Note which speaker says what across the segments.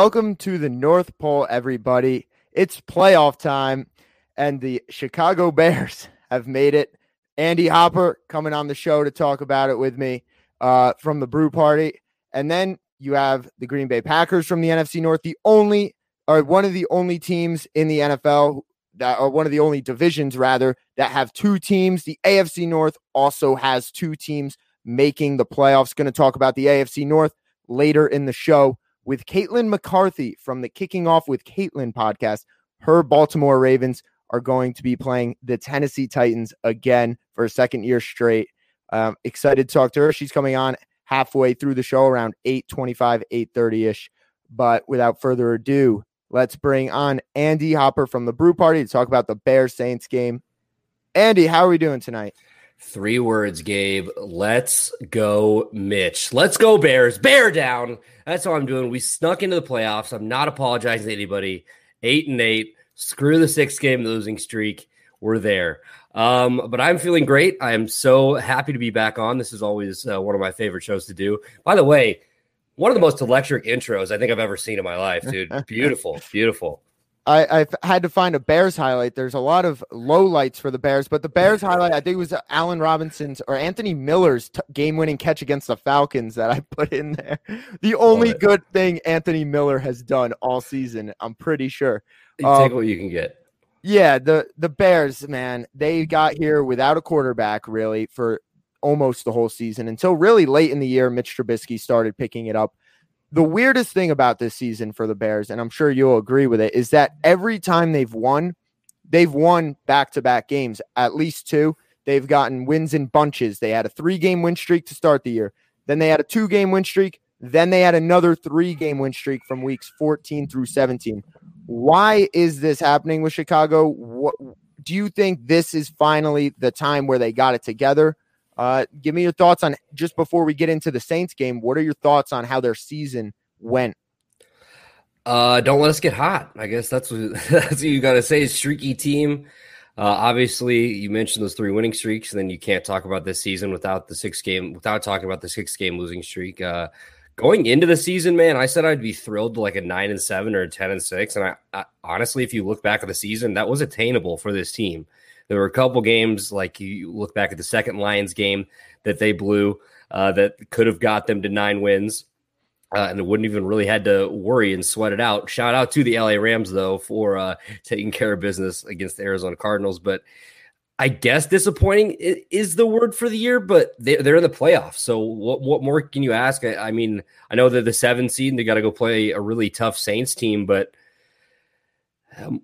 Speaker 1: welcome to the North Pole, everybody. It's playoff time, and the Chicago Bears have made it. Andy Hopper coming on the show to talk about it with me uh, from the Brew Party. And then you have the Green Bay Packers from the NFC North, the only, or one of the only teams in the NFL that, are one of the only divisions rather, that have two teams. The AFC North also has two teams making the playoffs. Going to talk about the AFC North later in the show with Caitlin McCarthy from the Kicking Off with Caitlin podcast. Her Baltimore Ravens are going to be playing the Tennessee Titans again for a second year straight. Um, excited to talk to her. She's coming on halfway through the show around 825, 830 ish. But without further ado, let's bring on Andy Hopper from the Brew Party to talk about the Bears Saints game. Andy, how are we doing tonight?
Speaker 2: Three words, Gabe. Let's go, Mitch. Let's go, Bears. Bear down. That's all I'm doing. We snuck into the playoffs. I'm not apologizing to anybody. Eight and eight. Screw the six game losing streak. We're there. Um, but I'm feeling great. I am so happy to be back on. This is always uh, one of my favorite shows to do. By the way, one of the most electric intros I think I've ever seen in my life, dude. Beautiful, beautiful.
Speaker 1: I, I've had to find a Bears highlight. There's a lot of low lights for the Bears, but the Bears highlight, I think it was Allen Robinson's or Anthony Miller's t- game winning catch against the Falcons that I put in there. The only good thing Anthony Miller has done all season, I'm pretty sure.
Speaker 2: You take um, what you can get.
Speaker 1: Yeah, the the Bears, man, they got here without a quarterback really for almost the whole season until really late in the year. Mitch Trubisky started picking it up the weirdest thing about this season for the Bears, and I'm sure you'll agree with it, is that every time they've won, they've won back to back games, at least two. They've gotten wins in bunches. They had a three game win streak to start the year. Then they had a two game win streak. Then they had another three game win streak from weeks 14 through 17. Why is this happening with Chicago? What, do you think this is finally the time where they got it together? Uh, give me your thoughts on just before we get into the Saints game. What are your thoughts on how their season went?
Speaker 2: Uh, don't let us get hot. I guess that's what that's what you got to say. Streaky team. Uh, obviously, you mentioned those three winning streaks, and then you can't talk about this season without the six game without talking about the six game losing streak. Uh, going into the season, man, I said I'd be thrilled to like a nine and seven or a ten and six, and I, I honestly, if you look back at the season, that was attainable for this team. There were a couple games, like you look back at the second Lions game that they blew, uh, that could have got them to nine wins. Uh, and it wouldn't even really had to worry and sweat it out. Shout out to the LA Rams though for uh, taking care of business against the Arizona Cardinals. But I guess disappointing is the word for the year. But they're in the playoffs, so what what more can you ask? I, mean, I know they're the seven seed and they got to go play a really tough Saints team, but um,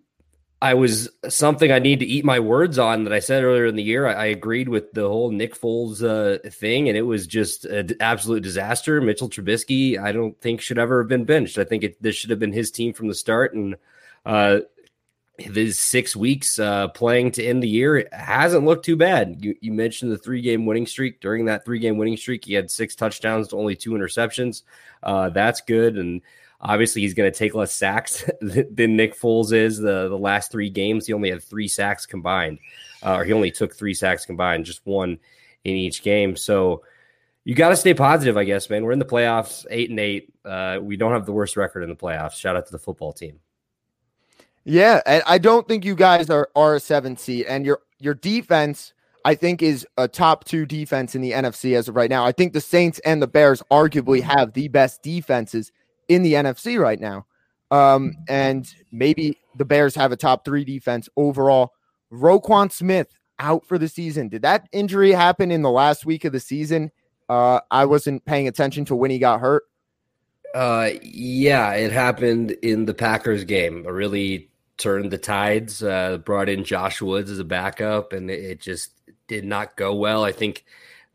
Speaker 2: I was something I need to eat my words on that I said earlier in the year. I, I agreed with the whole Nick Foles uh, thing, and it was just an absolute disaster. Mitchell Trubisky, I don't think should ever have been benched. I think it, this should have been his team from the start, and uh, his six weeks uh, playing to end the year hasn't looked too bad. You, you mentioned the three game winning streak. During that three game winning streak, he had six touchdowns to only two interceptions. Uh, that's good, and Obviously, he's going to take less sacks than Nick Foles is. The the last three games, he only had three sacks combined, uh, or he only took three sacks combined, just one in each game. So you got to stay positive, I guess, man. We're in the playoffs, eight and eight. Uh, we don't have the worst record in the playoffs. Shout out to the football team.
Speaker 1: Yeah, and I don't think you guys are are a seven seed, and your your defense. I think is a top two defense in the NFC as of right now. I think the Saints and the Bears arguably have the best defenses in the NFC right now. Um, and maybe the Bears have a top three defense overall. Roquan Smith out for the season. Did that injury happen in the last week of the season? Uh, I wasn't paying attention to when he got hurt.
Speaker 2: Uh, yeah, it happened in the Packers game. It really turned the tides. Uh, brought in Josh Woods as a backup, and it, it just did not go well. I think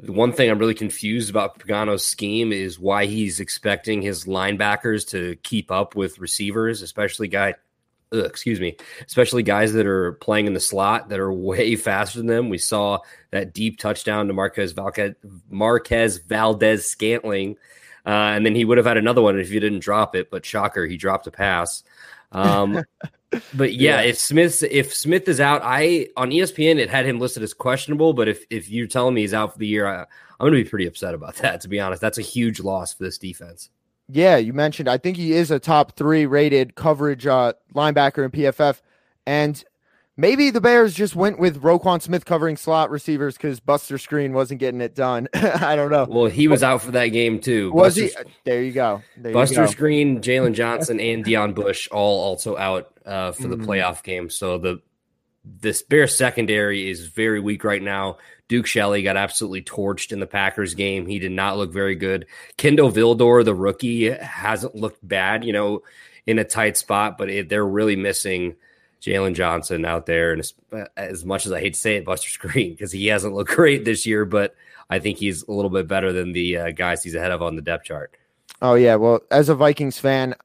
Speaker 2: The one thing I'm really confused about Pagano's scheme is why he's expecting his linebackers to keep up with receivers, especially guy, ugh, excuse me, especially guys that are playing in the slot that are way faster than them. We saw that deep touchdown to Marquez Marquez Valdes Scantling, uh, and then he would have had another one if he didn't drop it. But shocker, he dropped a pass. Um, but yeah, yeah, if Smith if Smith is out, I on ESPN it had him listed as questionable. But if if you're telling me he's out for the year, I, I'm going to be pretty upset about that. To be honest, that's a huge loss for this defense.
Speaker 1: Yeah, you mentioned. I think he is a top three rated coverage uh, linebacker in PFF, and maybe the Bears just went with Roquan Smith covering slot receivers because Buster Skrine wasn't getting it done. I don't know.
Speaker 2: Well, he was out for that game too.
Speaker 1: Was Buster, he? There you go. There
Speaker 2: Buster you go. Skrine, Jaylon Johnson, and Deon Bush all also out uh, for the mm. playoff game. So the this Bears secondary is very weak right now. Duke Shelley got absolutely torched in the Packers game. He did not look very good. Kindle Vildor, the rookie, hasn't looked bad, you know, in a tight spot, but it, they're really missing Jaylon Johnson out there. And as, as, much as I hate to say it, Buster Skrine, because he hasn't looked great this year, but I think he's a little bit better than the uh, guys he's ahead of on the depth chart.
Speaker 1: Oh, yeah. Well, as a Vikings fan,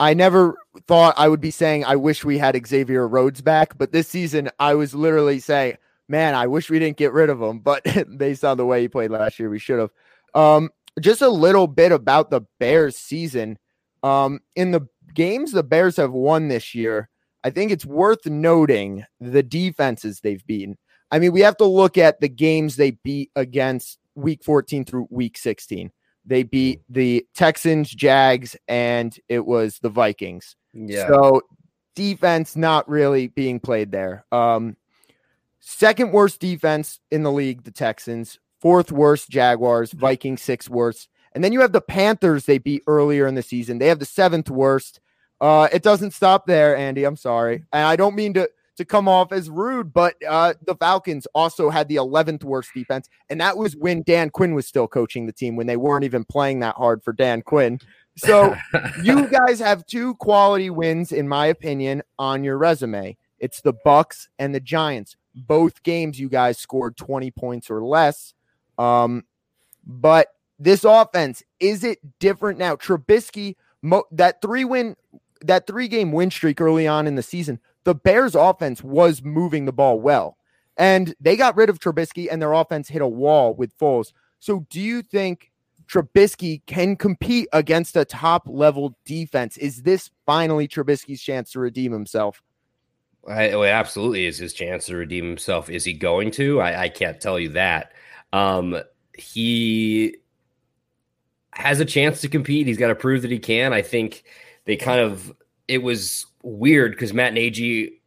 Speaker 1: I never thought I would be saying I wish we had Xavier Rhodes back, but this season I was literally saying, man, I wish we didn't get rid of him. But based on the way he played last year, we should have. Um, just a little bit about the Bears season. Um, in the games the Bears have won this year, I think it's worth noting the defenses they've beaten. I mean, we have to look at the games they beat against week 14 through week 16. They beat the Texans, Jags, and it was the Vikings. Yeah. So defense not really being played there. Um, second worst defense in the league, the Texans. Fourth worst, Jaguars. Vikings, sixth worst. And then you have the Panthers they beat earlier in the season. They have the seventh worst. Uh, it doesn't stop there, Andy. I'm sorry. And I don't mean to to come off as rude, but uh, the Falcons also had the 11th worst defense, and that was when Dan Quinn was still coaching the team when they weren't even playing that hard for Dan Quinn. So you guys have two quality wins, in my opinion, on your resume. It's the Bucs and the Giants. Both games you guys scored 20 points or less. Um, but this offense is it different now? Trubisky, mo- that three win, that three game win streak early on in the season the Bears offense was moving the ball well. And they got rid of Trubisky and their offense hit a wall with Foles. So do you think Trubisky can compete against a top level defense? Is this finally Trubisky's chance to redeem himself?
Speaker 2: I, it absolutely is his chance to redeem himself. Is he going to? I, I can't tell you that. Um, he has a chance to compete. He's got to prove that he can. I think they kind of it was weird because Matt Nagy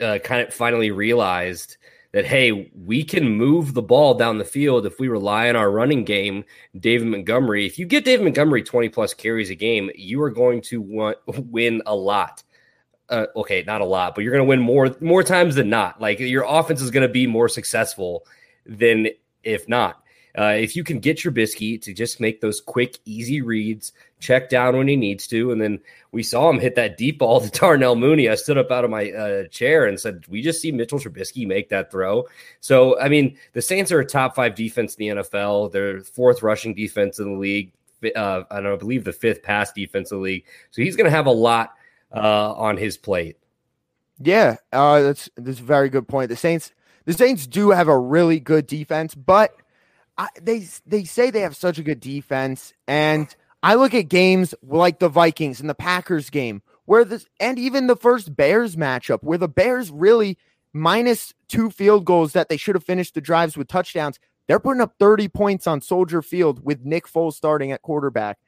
Speaker 2: uh, kind of finally realized that hey, we can move the ball down the field if we rely on our running game. David Montgomery, if you get David Montgomery twenty plus carries a game, you are going to want, win a lot. Uh, okay, not a lot, but you're going to win more more times than not. Like your offense is going to be more successful than if not. Uh, if you can get your Trubisky to just make those quick, easy reads, check down when he needs to, and then we saw him hit that deep ball to Darnell Mooney. I stood up out of my uh, chair and said, "We just see Mitchell Trubisky make that throw." So, I mean, the Saints are a top five defense in the NFL. They're fourth rushing defense in the league. Uh, I don't believe the fifth pass defense in the league. So he's going to have a lot uh, on his plate.
Speaker 1: Yeah, uh, that's that's a very good point. The Saints, the Saints do have a really good defense, but I, they they say they have such a good defense, and I look at games like the Vikings and the Packers game, where this and even the first Bears matchup, where the Bears really minus two field goals that they should have finished the drives with touchdowns. They're putting up 30 points on Soldier Field with Nick Foles starting at quarterback.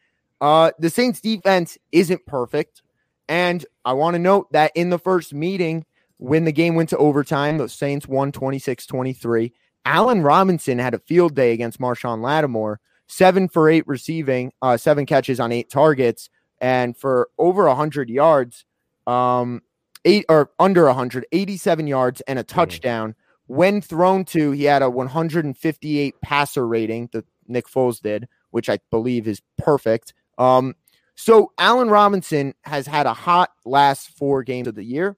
Speaker 1: Uh, the Saints defense isn't perfect. And I want to note that in the first meeting, when the game went to overtime, the Saints won 26 23. Allen Robinson had a field day against Marshon Lattimore, seven for eight receiving, uh, seven catches on eight targets, and for over 100 yards, um, eight or under 100, 87 yards and a touchdown. Mm-hmm. When thrown to, he had a 158 passer rating that Nick Foles did, which I believe is perfect. Um, so Allen Robinson has had a hot last four games of the year,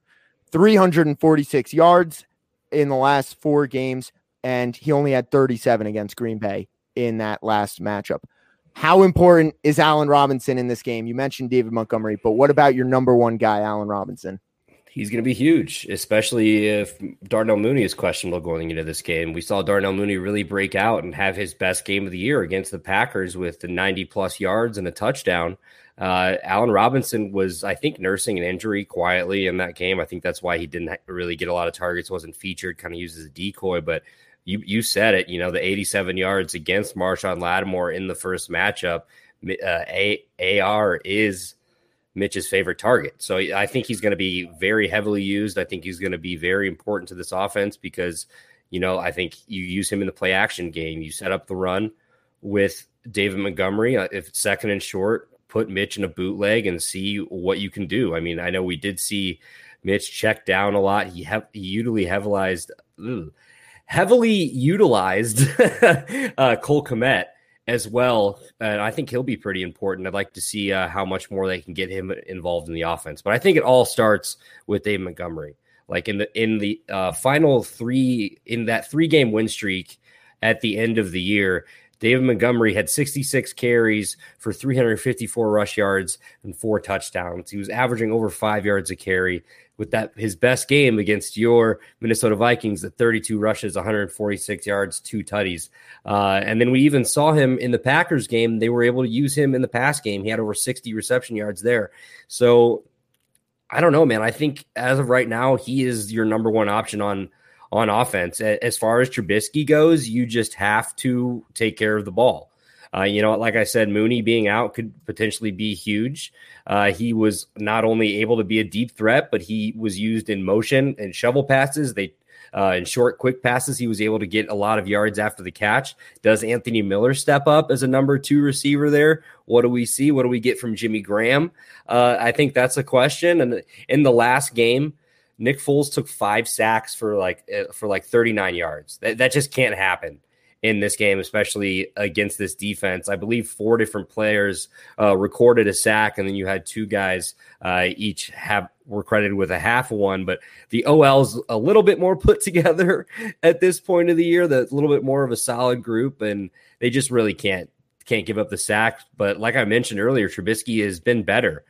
Speaker 1: 346 yards in the last four games, and he only had 37 against Green Bay. in that last matchup. How important is Allen Robinson in this game? You mentioned David Montgomery, but what about your number one guy, Allen Robinson?
Speaker 2: He's going to be huge, especially if Darnell Mooney is questionable going into this game. We saw Darnell Mooney really break out and have his best game of the year against the Packers with the 90 plus yards and a touchdown. Uh, Allen Robinson was, I think, nursing an injury quietly in that game. I think that's why he didn't really get a lot of targets, wasn't featured, kind of used as a decoy. But you you said it, you know, the 87 yards against Marshon Lattimore in the first matchup. Uh, a- AR is Mitch's favorite target. So I think he's going to be very heavily used. I think he's going to be very important to this offense because, you know, I think you use him in the play action game. You set up the run with David Montgomery. Uh, if it's second and short, put Mitch in a bootleg and see what you can do. I mean, I know we did see Mitch check down a lot. He, he usually heavily, heavily utilized uh, Cole Kmet as well. And I think he'll be pretty important. I'd like to see uh, how much more they can get him involved in the offense. But I think it all starts with Dave Montgomery. Like in the in the uh, final three in that three game win streak at the end of the year, David Montgomery had 66 carries for 354 rush yards and four touchdowns. He was averaging over five yards a carry with that his best game against your Minnesota Vikings the 32 rushes, 146 yards, two tutties. Uh, and then we even saw him in the Packers game. They were able to use him in the pass game. He had over 60 reception yards there. So I don't know, man. I think as of right now, he is your number one option on on offense. As far as Trubisky goes, you just have to take care of the ball. Uh, you know, like I said, Mooney being out could potentially be huge. Uh, he was not only able to be a deep threat, but he was used in motion and shovel passes. They uh, in short, quick passes, he was able to get a lot of yards after the catch. Does Anthony Miller step up as a number two receiver there? What do we see? What do we get from Jimmy Graham? Uh, I think that's a question. And in the last game, Nick Foles took five sacks for like uh, for like 39 yards. That, that just can't happen in this game, especially against this defense. I believe four different players uh, recorded a sack, and then you had two guys uh, each have were credited with a half one. But the OL's a little bit more put together at this point of the year. That's a little bit more of a solid group, and they just really can't can't give up the sack. But like I mentioned earlier, Trubisky has been better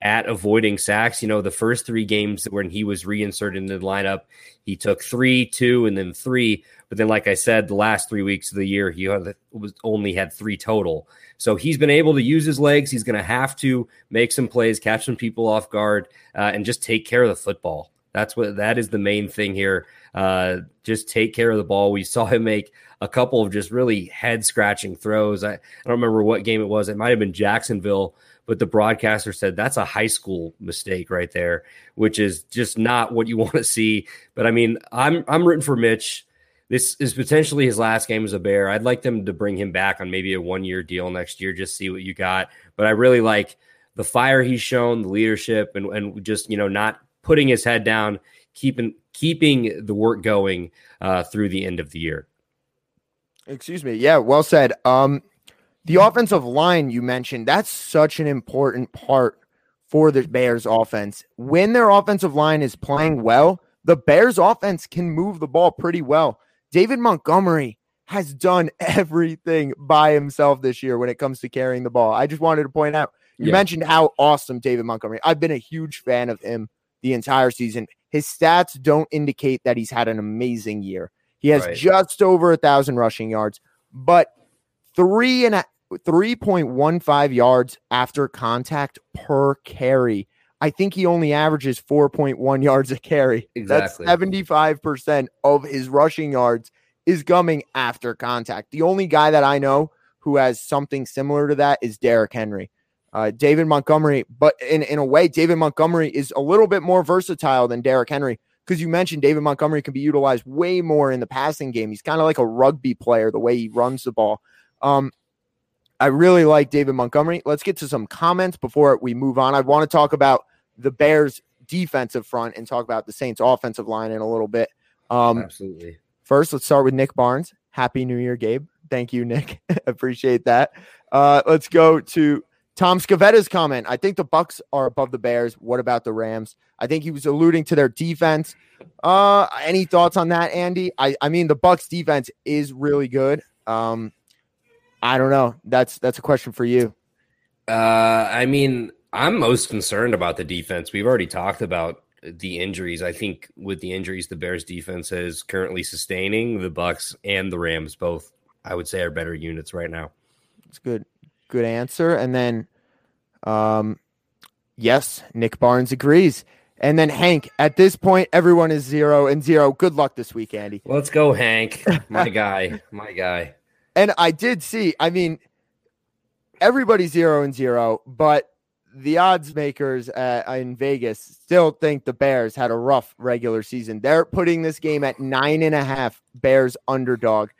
Speaker 2: at avoiding sacks. You know, the first three games when he was reinserted into the lineup, he took three, two, and then three. But then, like I said, the last three weeks of the year, he was only had three total. So he's been able to use his legs. He's going to have to make some plays, catch some people off guard, uh, and just take care of the football. That's what that is the main thing here. Uh, just take care of the ball. We saw him make a couple of just really head scratching throws. I, I don't remember what game it was. It might have been Jacksonville but the broadcaster said that's a high school mistake right there, which is just not what you want to see. But I mean, I'm I'm rooting for Mitch. This is potentially his last game as a Bear. I'd like them to bring him back on maybe a one year deal next year, just see what you got. But I really like the fire he's shown, the leadership, and and just you know not putting his head down, keeping keeping the work going uh, through the end of the year.
Speaker 1: Excuse me. Yeah, well said. Um, the offensive line you mentioned, that's such an important part for the Bears offense. When their offensive line is playing well, the Bears offense can move the ball pretty well. David Montgomery has done everything by himself this year when it comes to carrying the ball. I just wanted to point out you yeah. mentioned how awesome David Montgomery. I've been a huge fan of him the entire season. His stats don't indicate that he's had an amazing year. He has right. just over a thousand rushing yards, but three and a 3.15 yards after contact per carry. I think he only averages 4.1 yards a carry. Exactly. That's 75% of his rushing yards is coming after contact. The only guy that I know who has something similar to that is Derrick Henry. Uh, David Montgomery, but in, in a way, David Montgomery is a little bit more versatile than Derrick Henry because you mentioned David Montgomery can be utilized way more in the passing game. He's kind of like a rugby player, the way he runs the ball. Um, I really like David Montgomery. Let's get to some comments before we move on. I want to talk about the Bears defensive front and talk about the Saints offensive line in a little bit.
Speaker 2: Um, Absolutely.
Speaker 1: First, let's start with Nick Barnes. Happy New Year, Gabe. Thank you, Nick. Appreciate that. Uh, let's go to Tom Scavetta's comment. I think the Bucs are above the Bears. What about the Rams? I think he was alluding to their defense. Uh, any thoughts on that, Andy? I, I mean, the Bucs defense is really good. Um, I don't know. That's that's a question for you.
Speaker 2: Uh, I mean, I'm most concerned about the defense. We've already talked about the injuries. I think with the injuries the Bears defense is currently sustaining, the Bucs and the Rams both I would say are better units right now.
Speaker 1: It's good. Good answer. And then um yes, Nick Barnes agrees. And then Hank, at this point, everyone is zero and zero. Good luck this week, Andy.
Speaker 2: Let's go, Hank. My guy. My guy.
Speaker 1: And I did see, I mean, everybody's zero and zero, but the odds makers uh, in Vegas still think the Bears had a rough regular season. They're putting this game at nine and a half Bears underdog.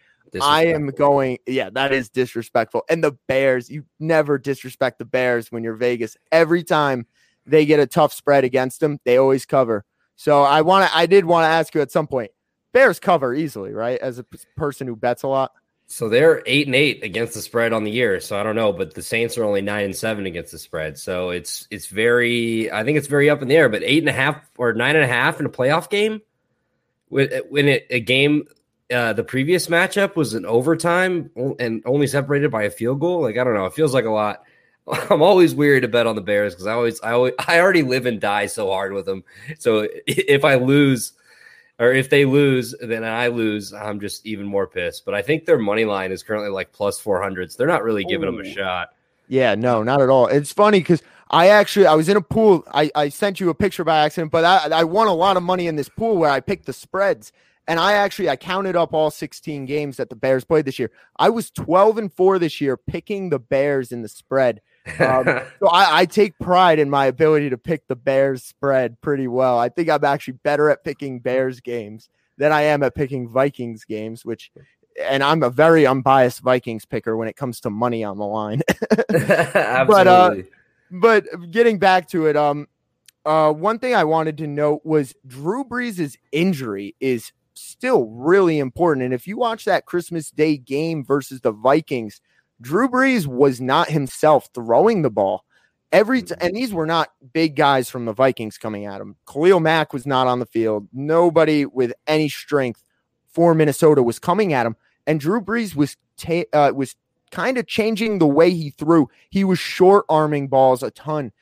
Speaker 1: I am going, yeah, that is disrespectful. And the Bears, you never disrespect the Bears when you're Vegas. Every time they get a tough spread against them, they always cover. So I want to, I did want to ask you at some point, Bears cover easily, right? As a person who bets a lot.
Speaker 2: So they're eight and eight against the spread on the year. So I don't know, but the Saints are only nine and seven against the spread. So it's it's very I think it's very up in the air. But eight and a half or nine and a half in a playoff game, when when it, a game uh, the previous matchup was an overtime and only separated by a field goal. Like I don't know, it feels like a lot. I'm always weary to bet on the Bears because I always I always I already live and die so hard with them. So if I lose or if they lose, then I lose, I'm just even more pissed. But I think their money line is currently like plus 400s. They're not really giving Ooh. them a shot.
Speaker 1: Yeah, no, not at all. It's funny because I actually I was in a pool. I, I sent you a picture by accident, but I, I won a lot of money in this pool where I picked the spreads. And I actually I counted up all 16 games that the Bears played this year. I was 12 and 4 this year picking the Bears in the spread. Um, so I, I, take pride in my ability to pick the Bears spread pretty well. I think I'm actually better at picking Bears games than I am at picking Vikings games, which and I'm a very unbiased Vikings picker when it comes to money on the line. but uh, but getting back to it, um, uh, one thing I wanted to note was Drew Brees' injury is still really important. And if you watch that Christmas Day game versus the Vikings, Drew Brees was not himself throwing the ball. Every t- and these were not big guys from the Vikings coming at him. Khalil Mack was not on the field. Nobody with any strength for Minnesota was coming at him, and Drew Brees was ta- uh, was kind of changing the way he threw. He was short arming balls a ton.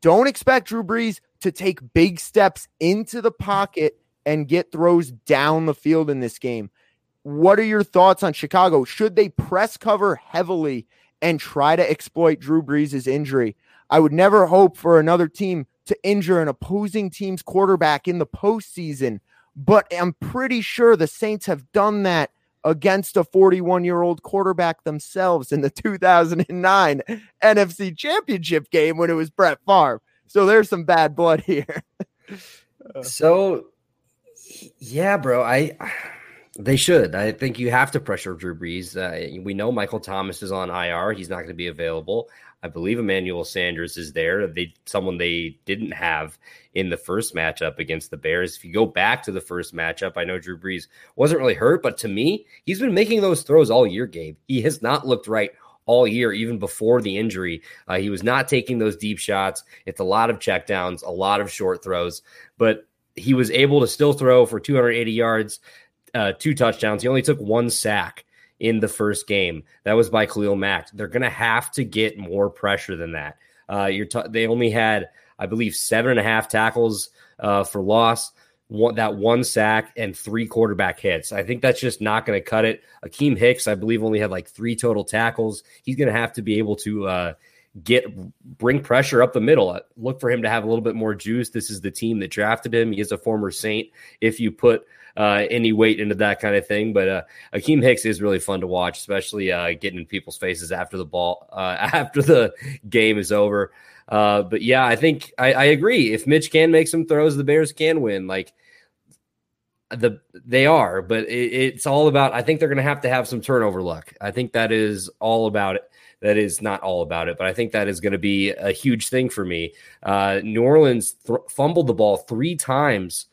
Speaker 1: Don't expect Drew Brees to take big steps into the pocket and get throws down the field in this game. What are your thoughts on Chicago? Should they press cover heavily and try to exploit Drew Brees' injury? I would never hope for another team to injure an opposing team's quarterback in the postseason, but I'm pretty sure the Saints have done that against a 41 year old quarterback themselves in the 2009 NFC Championship game when it was Brett Favre. So there's some bad blood here.
Speaker 2: so, yeah, bro, I they should. I think you have to pressure Drew Brees. Uh, we know Michael Thomas is on IR. He's not going to be available. I believe Emmanuel Sanders is there. They someone they didn't have in the first matchup against the Bears. If you go back to the first matchup, I know Drew Brees wasn't really hurt, but to me, he's been making those throws all year. Gabe, he has not looked right all year, even before the injury. Uh, he was not taking those deep shots. It's a lot of checkdowns, a lot of short throws, but he was able to still throw for 280 yards, uh, two touchdowns. He only took one sack in the first game. That was by Khalil Mack. They're going to have to get more pressure than that. Uh, you're t- they only had, I believe, seven and a half tackles uh, for loss. One, that one sack and three quarterback hits. I think that's just not going to cut it. Akiem Hicks, I believe, only had like three total tackles. He's going to have to be able to uh, get bring pressure up the middle. Look for him to have a little bit more juice. This is the team that drafted him. He is a former Saint. If you put uh, any weight into that kind of thing. But uh, Akiem Hicks is really fun to watch, especially uh, getting in people's faces after the ball uh, after the game is over. Uh, but yeah, I think I, I, agree. If Mitch can make some throws, the Bears can win. Like the they are, but it, it's all about. I think they're going to have to have some turnover luck. I think that is all about it that is not all about it, but I think that is going to be a huge thing for me. Uh, New Orleans th- fumbled the ball three times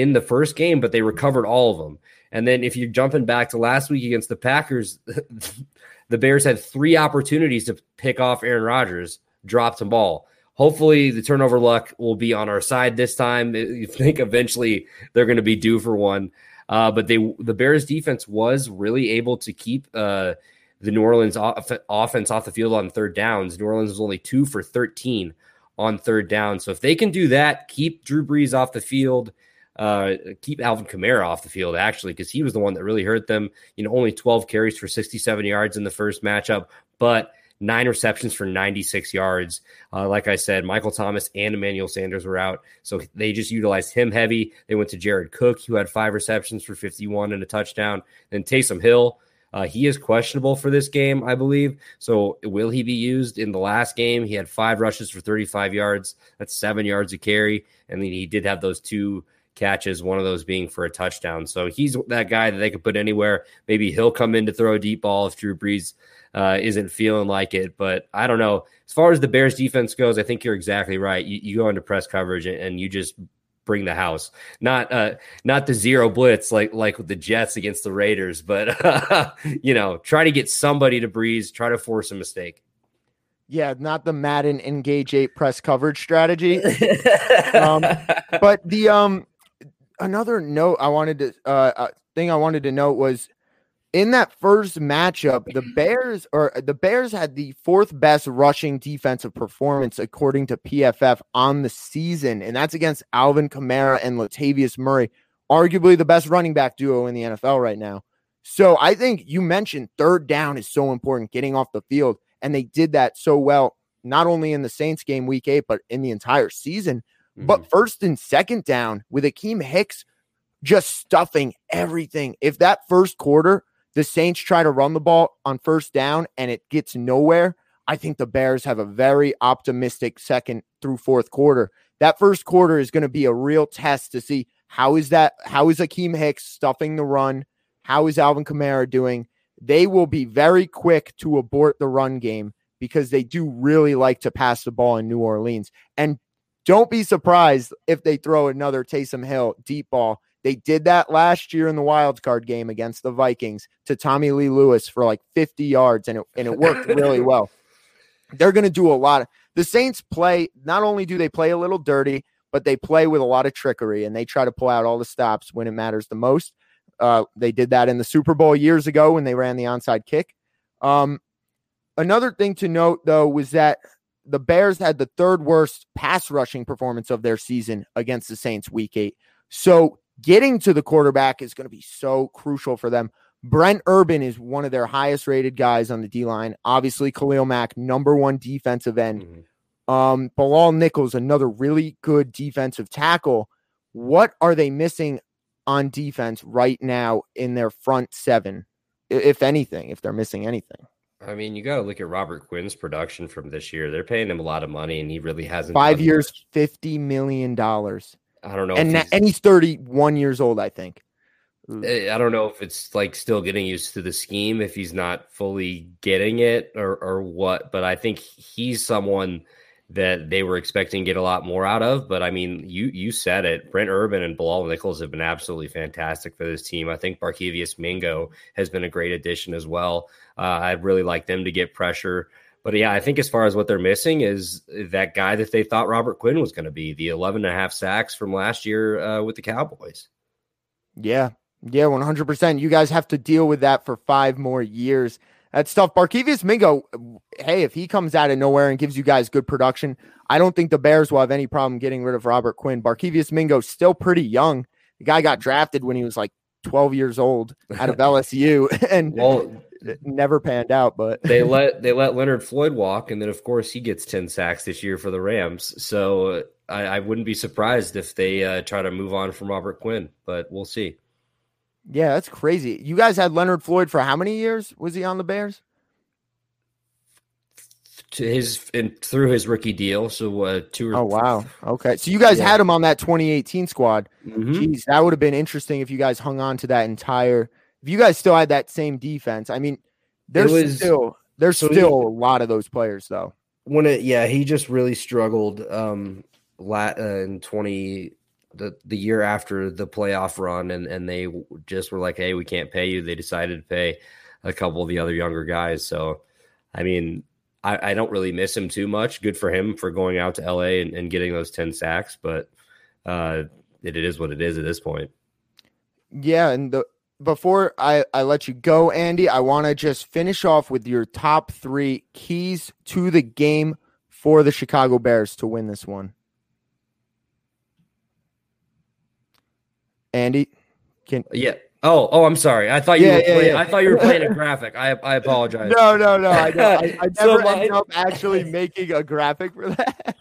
Speaker 2: in the first game, but they recovered all of them. And then if you're jumping back to last week against the Packers, the Bears had three opportunities to pick off Aaron Rodgers, dropped the ball. Hopefully, the turnover luck will be on our side this time. You think eventually they're going to be due for one, uh, but they the Bears defense was really able to keep uh, the New Orleans off- offense off the field on third downs. New Orleans was only two for 13 on third down. So if they can do that, keep Drew Brees off the field, uh, keep Alvin Kamara off the field, actually, because he was the one that really hurt them. You know, only 12 carries for 67 yards in the first matchup, but nine receptions for 96 yards. Uh, like I said, Michael Thomas and Emmanuel Sanders were out. So they just utilized him heavy. They went to Jared Cook, who had five receptions for 51 and a touchdown. Then Taysom Hill, uh, he is questionable for this game, I believe. So will he be used in the last game? He had five rushes for 35 yards. That's seven yards a carry. And then he did have those two catches, one of those being for a touchdown. So he's that guy that they could put anywhere. Maybe he'll come in to throw a deep ball if Drew Brees uh, isn't feeling like it. But I don't know. As far as the Bears defense goes, I think you're exactly right. You, you go into press coverage and, and you just bring the house. Not uh not the zero blitz like like with the Jets against the Raiders, but uh, you know, try to get somebody to Brees, try to force a mistake.
Speaker 1: Yeah, not the Madden engage eight press coverage strategy. um, but the um another note I wanted to uh, uh thing I wanted to note was in that first matchup, the Bears or the Bears had the fourth best rushing defensive performance according to PFF on the season, and that's against Alvin Kamara and Latavius Murray, arguably the best running back duo in the NFL right now. So I think you mentioned third down is so important, getting off the field, and they did that so well, not only in the Saints game week eight, but in the entire season. Mm-hmm. But first and second down with Akiem Hicks just stuffing everything. If that first quarter the Saints try to run the ball on first down and it gets nowhere, I think the Bears have a very optimistic second through fourth quarter. That first quarter is going to be a real test to see how is that how is Akiem Hicks stuffing the run? How is Alvin Kamara doing? They will be very quick to abort the run game because they do really like to pass the ball in New Orleans. And don't be surprised if they throw another Taysom Hill deep ball they did that last year in the wild card game against the Vikings to Tommylee Lewis for like 50 yards, and it and it worked really well. They're going to do a lot of the Saints play. Not only do they play a little dirty, but they play with a lot of trickery, and they try to pull out all the stops when it matters the most. Uh, they did that in the Super Bowl years ago when they ran the onside kick. Um, another thing to note, though, was that the Bears had the third worst pass rushing performance of their season against the Saints week eight. So getting to the quarterback is going to be so crucial for them. Brent Urban is one of their highest rated guys on the D line. Obviously, Khalil Mack, number one defensive end. Mm-hmm. Um, Bilal Nichols, another really good defensive tackle. What are they missing on defense right now in their front seven, if anything, if they're missing anything?
Speaker 2: I mean, you got to look at Robert Quinn's production from this year. They're paying him a lot of money, and he really hasn't.
Speaker 1: Five years, much. fifty million dollars.
Speaker 2: I don't know.
Speaker 1: And he's, and he's 31 years old, I think.
Speaker 2: Eh, I don't know if it's like still getting used to the scheme, if he's not fully getting it or or what. But I think he's someone that they were expecting to get a lot more out of. But I mean, you you said it. Brent Urban and Bilal Nichols have been absolutely fantastic for this team. I think Barkevious Mingo has been a great addition as well. Uh, I'd really like them to get pressure but yeah, I think as far as what they're missing is that guy that they thought Robert Quinn was going to be, the 11 and a half sacks from last year uh, with the Cowboys.
Speaker 1: Yeah. Yeah, 100%. You guys have to deal with that for five more years. That's tough. Barkevious Mingo, hey, if he comes out of nowhere and gives you guys good production, I don't think the Bears will have any problem getting rid of Robert Quinn. Barkevious Mingo still pretty young. The guy got drafted when he was like 12 years old out of LSU. and well, never panned out. But
Speaker 2: they let they let Leonard Floyd walk, and then of course he gets ten sacks this year for the Rams. So I, I wouldn't be surprised if they uh, try to move on from Robert Quinn, but we'll see.
Speaker 1: Yeah, that's crazy. You guys had Leonard Floyd for how many years? Was he on the Bears?
Speaker 2: To his and through his rookie deal, so uh, two. Or
Speaker 1: oh wow, okay. So you guys yeah. had him on that 2018 squad. Mm-hmm. Jeez, that would have been interesting if you guys hung on to that entire if you guys still had that same defense, I mean, there's was, still there's so still he, a lot of those players though.
Speaker 2: When it, yeah, he just really struggled. Um, lat uh, in twenty the the year after the playoff run, and and they just were like, hey, we can't pay you. They decided to pay a couple of the other younger guys. So, I mean, I, I don't really miss him too much. Good for him for going out to LA and, and getting those ten sacks, but uh, it, it is what it is at this point.
Speaker 1: Yeah, and the before I, I let you go, Andy, I want to just finish off with your top three keys to the game for the Chicago Bears to win this one. Andy, can
Speaker 2: yeah. Oh, oh, I'm sorry. I thought you
Speaker 1: Yeah,
Speaker 2: were
Speaker 1: yeah,
Speaker 2: playing,
Speaker 1: yeah.
Speaker 2: I thought you were playing a graphic. I I apologize.
Speaker 1: no, no, no. I, don't- I, I
Speaker 2: So
Speaker 1: never
Speaker 2: my-
Speaker 1: ended up actually making a graphic for that.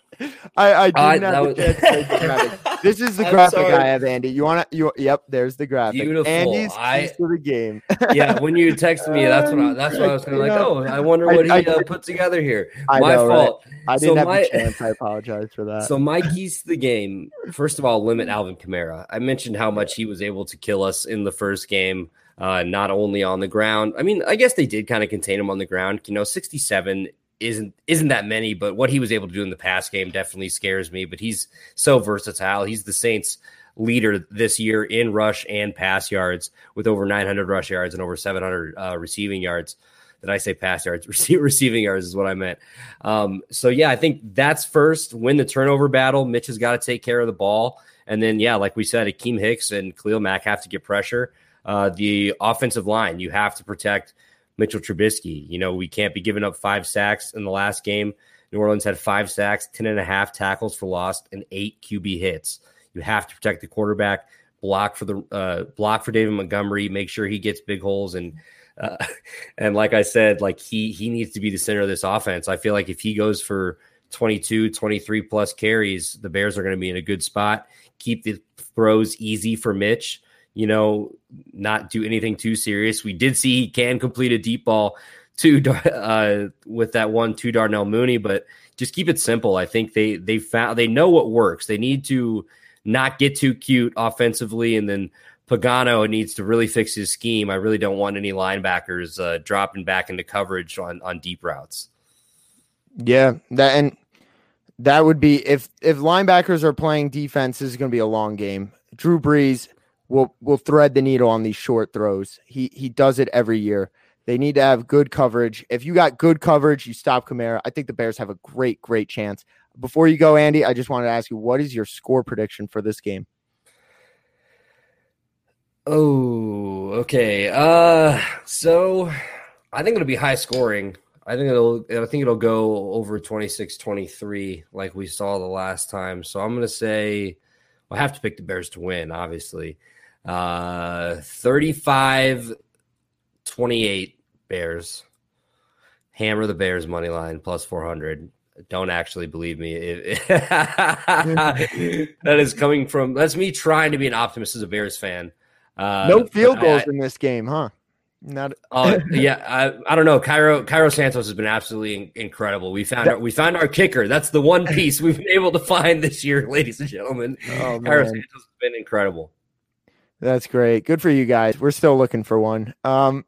Speaker 1: I, I didn't
Speaker 2: Uh,
Speaker 1: have
Speaker 2: was-
Speaker 1: the. This is the
Speaker 2: I'm
Speaker 1: graphic
Speaker 2: sorry.
Speaker 1: I have, Andy. You want to? You yep. There's the graphic.
Speaker 2: Beautiful.
Speaker 1: Andy's
Speaker 2: I-
Speaker 1: to the game.
Speaker 2: yeah, when you texted me, that's what I, that's what I was kind of like. Oh, I wonder
Speaker 1: I-
Speaker 2: what he
Speaker 1: I-
Speaker 2: uh, put together here. My
Speaker 1: know, right?
Speaker 2: fault.
Speaker 1: I didn't have
Speaker 2: my-
Speaker 1: the chance. I apologize for that.
Speaker 2: So my keys to the game, first of all, limit Alvin Kamara. I mentioned how much he was able to kill us in the first game, uh, not only on the ground. I mean, I guess they did kind of contain him on the ground. You know, 67 isn't isn't that many, but what he was able to do in the pass game definitely scares me. But he's so versatile. He's the Saints leader this year in rush and pass yards with over 900 rush yards and over 700 uh, receiving yards. Did I say pass yards? Rece- Receiving yards is what I meant. Um, so yeah, I think that's first. Win the turnover battle. Mitch has got to take care of the ball, and then yeah, like we said, Akiem Hicks and Khalil Mack have to get pressure. Uh, the offensive line, you have to protect Mitchell Trubisky. You know, we can't be giving up five sacks in the last game. New Orleans had five sacks, 10 and a half tackles for lost, and eight QB hits. You have to protect the quarterback, block for the uh, block for David Montgomery, make sure he gets big holes and uh, and like I said, like he he needs to be the center of this offense. I feel like if he goes for 22, 23 plus carries, the Bears are going to be in a good spot. Keep the throws easy for Mitch. You know, not do anything too serious. We did see he can complete a deep ball to uh, with that one to Darnell Mooney, but just keep it simple. I think they they found they know what works. They need to not get too cute offensively, and then Pagano needs to really fix his scheme. I really don't want any linebackers uh, dropping back into coverage on on deep routes.
Speaker 1: Yeah, that and that would be if if linebackers are playing defense. This is going to be a long game. Drew Brees will will thread the needle on these short throws. He he does it every year. They need to have good coverage. If you got good coverage, you stop Kamara. I think the Bears have a great great chance. Before you go, Andy, I just wanted to ask you what is your score prediction for this game?
Speaker 2: Oh, okay. Uh, so I think it'll be high scoring. I think it'll I think it'll go over 26-23 like we saw the last time. So I'm going to say I have to pick the Bears to win, obviously. Uh 35 28 Bears. Hammer the Bears money line plus 400. Don't actually believe me. It- that is coming from that's me trying to be an optimist as a Bears fan. Uh,
Speaker 1: no field
Speaker 2: but I-
Speaker 1: goals in this game, huh? Not
Speaker 2: Oh yeah, I, I don't know. Cairo Cairo Santos has been absolutely in- incredible. We found our, we found our kicker. That's the one piece we've been able to find this year, ladies and gentlemen.
Speaker 1: Oh,
Speaker 2: Cairo
Speaker 1: man.
Speaker 2: Santos has been incredible.
Speaker 1: That's great. Good for you guys. We're still looking for one. Um,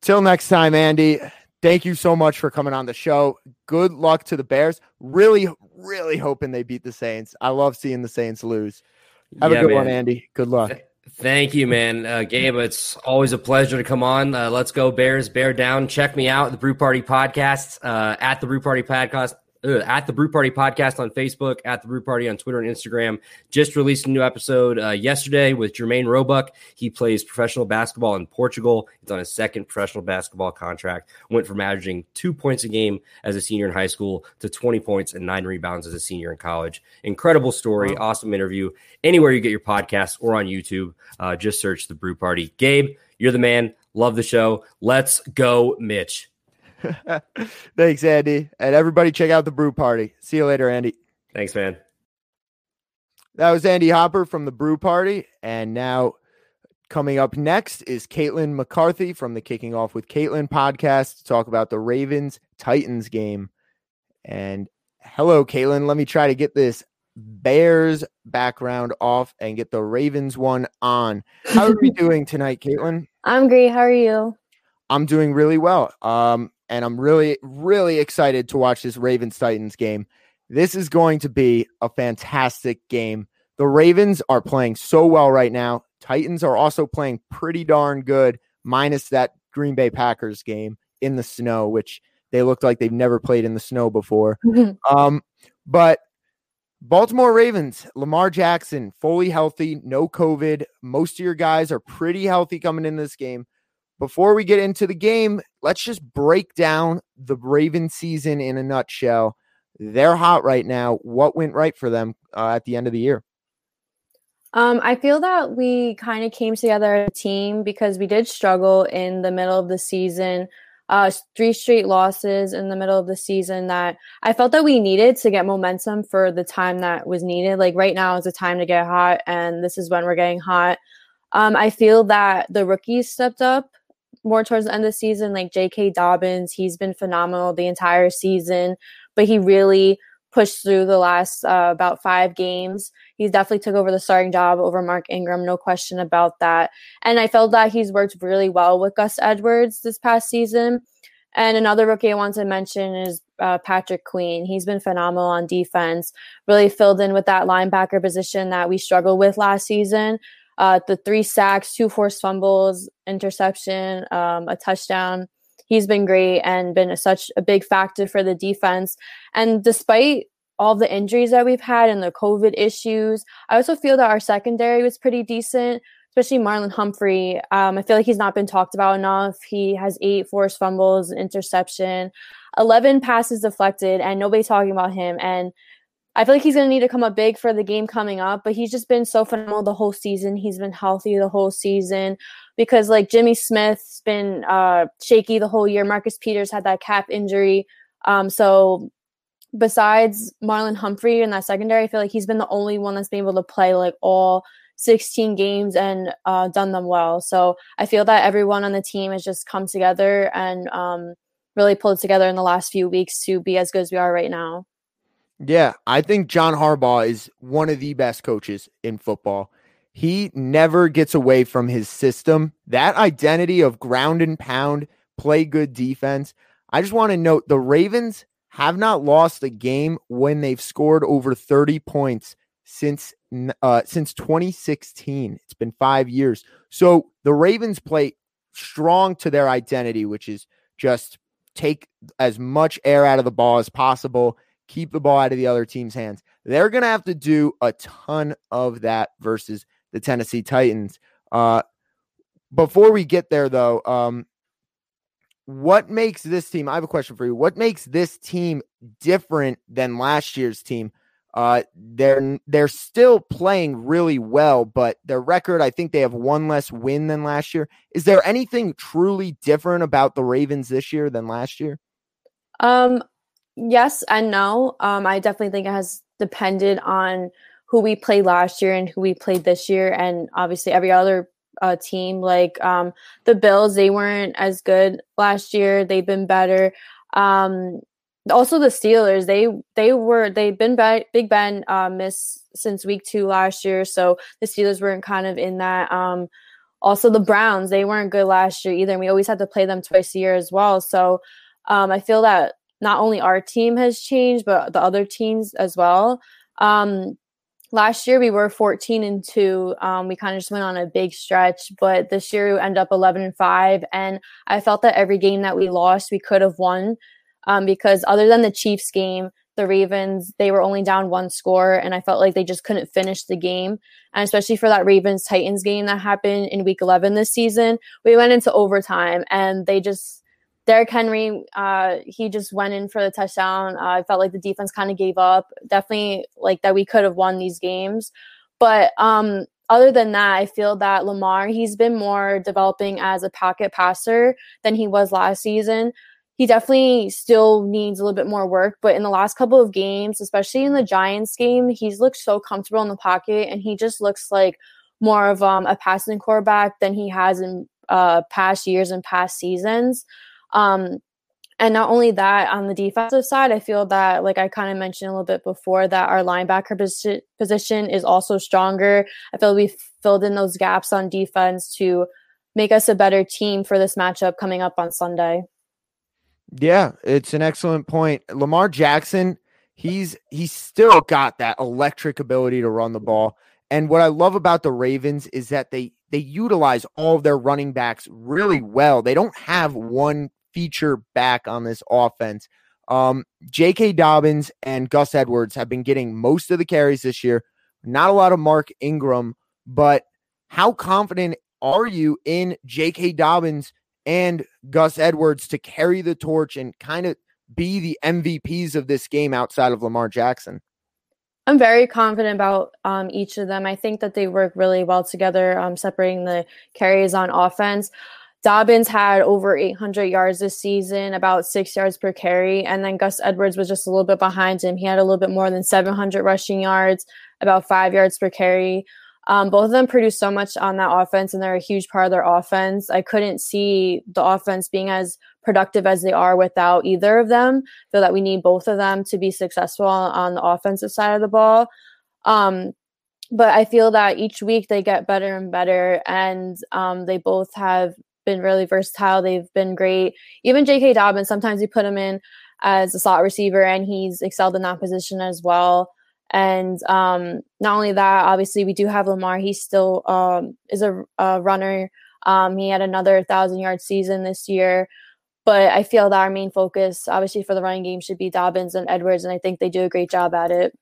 Speaker 1: till next time, Andy. Thank you so much for coming on the show. Good luck to the Bears. Really, really hoping they beat the Saints. I love seeing the Saints lose. Have
Speaker 2: Yeah,
Speaker 1: a good one. Andy. Good luck.
Speaker 2: Thank you, man. Uh, Gabe, it's always a pleasure to come on. Uh, let's go Bears, bear down. Check me out, the Brew Party Podcast, uh, at the Brew Party Podcast, uh, at the Brew Party Podcast on Facebook, at the Brew Party on Twitter and Instagram. Just released a new episode uh, yesterday with Jermaine Roebuck. He plays professional basketball in Portugal. He's on his second professional basketball contract. Went from averaging two points a game as a senior in high school to 20 points and nine rebounds as a senior in college. Incredible story, awesome interview. Anywhere you get your podcasts or on YouTube, uh, just search the Brew Party. Gabe, you're the man. Love the show. Let's go, Mitch.
Speaker 1: Thanks, Andy. And everybody, check out the Brew Party. See you later, Andy.
Speaker 2: Thanks, man.
Speaker 1: That was Andy Hopper from the Brew Party. And now coming up next is Caitlin McCarthy from the Kicking Off with Caitlin podcast to talk about the Ravens Titans game. And hello, Caitlin. Let me try to get this Bears background off and get the Ravens one on. How are we doing tonight, Caitlin?
Speaker 3: I'm great. How are you?
Speaker 1: I'm doing really well. Um, and I'm really, really excited to watch this Ravens Titans game. This is going to be a fantastic game. The Ravens are playing so well right now. Titans are also playing pretty darn good, minus that Green Bay Packers game in the snow, which they looked like they've never played in the snow before. Um, but Baltimore Ravens, Lamar Jackson, fully healthy, no COVID. Most of your guys are pretty healthy coming in this game. Before we get into the game, let's just break down the Raven season in a nutshell. They're hot right now. What went right for them uh, at the end of the year?
Speaker 3: Um, I feel that we kind of came together as a team because we did struggle in the middle of the season uh, three straight losses in the middle of the season that I felt that we needed to get momentum for the time that was needed. Like right now is the time to get hot, and this is when we're getting hot. Um, I feel that the rookies stepped up more towards the end of the season, like J.K. Dobbins. He's been phenomenal the entire season, but he really pushed through the last uh, about five games. He's definitely took over the starting job over Mark Ingram, no question about that. And I felt that he's worked really well with Gus Edwards this past season. And another rookie I want to mention is uh, Patrick Queen. He's been phenomenal on defense, really filled in with that linebacker position that we struggled with last season. Uh, the three sacks, two forced fumbles, interception, um, a touchdown he's been great and been a, such a big factor for the defense. And despite all the injuries that we've had and the COVID issues, I also feel that our secondary was pretty decent, especially Marlon Humphrey. Um, I feel like he's not been talked about enough. He has eight forced fumbles, interception, 11 passes deflected, and nobody's talking about him. And I feel like he's going to need to come up big for the game coming up, but he's just been so phenomenal the whole season. He's been healthy the whole season because like Jimmy Smith's been uh, shaky the whole year. Marcus Peters had that cap injury. Um, so besides Marlon Humphrey in that secondary, I feel like he's been the only one that's been able to play like all 16 games and uh, done them well. So I feel that everyone on the team has just come together and um, really pulled together in the last few weeks to be as good as we are right now.
Speaker 1: Yeah, I think John Harbaugh is one of the best coaches in football. He never gets away from his system. That identity of ground and pound, play good defense. I just want to note the Ravens have not lost a game when they've scored over 30 points since uh, since 2016. It's been 5 years. So the Ravens play strong to their identity, which is just take as much air out of the ball as possible keep the ball out of the other team's hands. They're going to have to do a ton of that versus the Tennessee Titans. Uh, before we get there, though, um, what makes this team? I have a question for you. What makes this team different than last year's team? Uh, they're they're still playing really well, but their record, I think they have one less win than last year. Is there anything truly different about the Ravens this year than last year?
Speaker 3: Um, yes and no. Um, I definitely think it has depended on who we played last year and who we played this year, and obviously every other uh, team. Like um, the Bills, they weren't as good last year. They've been better. Um, also, the Steelers, they they were they've been Big Ben uh, missed since week two last year, so the Steelers weren't kind of in that. Um, also, the Browns, they weren't good last year either, and we always had to play them twice a year as well. So um, I feel that not only our team has changed, but the other teams as well. Um, last year we were 14 and 2 um, we kind of just went on a big stretch but this year we end up 11 and 5 and i felt that every game that we lost we could have won. Um, because other than the chiefs game the ravens they were only down one score and i felt like they just couldn't finish the game. And especially for that ravens titans game that happened in week 11 this season we went into overtime and they just Derrick Henry, uh, he just went in for the touchdown. Uh, I felt like the defense kind of gave up. Definitely like that we could have won these games. But um, other than that, I feel that Lamar, he's been more developing as a pocket passer than he was last season. He definitely still needs a little bit more work, but in the last couple of games, especially in the Giants game, he's looked so comfortable in the pocket and he just looks like more of um, a passing quarterback than he has in uh, past years and past seasons. Um, and not only that, on the defensive side, I feel that, like I kind of mentioned a little bit before, that our linebacker position, position is also stronger. I feel we filled in those gaps on defense to make us a better team for this matchup coming up on Sunday.
Speaker 1: Yeah, it's an excellent point. Lamar Jackson, he's he's still got that electric ability to run the ball. And what I love about the Ravens is that they they utilize all of their running backs really well. They don't have one feature back on this offense. Um, J.K. Dobbins and Gus Edwards have been getting most of the carries this year. Not a lot of Mark Ingram, but how confident are you in J.K. Dobbins and Gus Edwards to carry the torch and kind of be the MVPs of this game outside of Lamar Jackson?
Speaker 3: I'm very confident about um, each of them. I think that they work really well together, um, separating the carries on offense. Dobbins had over 800 yards this season, about six yards per carry. And then Gus Edwards was just a little bit behind him. He had a little bit more than 700 rushing yards, about five yards per carry. Um, both of them produce so much on that offense, and they're a huge part of their offense. I couldn't see the offense being as productive as they are without either of them. Feel that we need both of them to be successful on the offensive side of the ball. Um, but I feel that each week they get better and better, and um, they both have been really versatile. They've been great. Even J.K. Dobbins, sometimes you put him in as a slot receiver, and he's excelled in that position as well. And um, not only that, obviously we do have Lamar. He still um, is a, a runner. Um, he had another thousand yard season this year. But I feel that our main focus, obviously, for the running game should be Dobbins and Edwards, and I think they do a great job at it.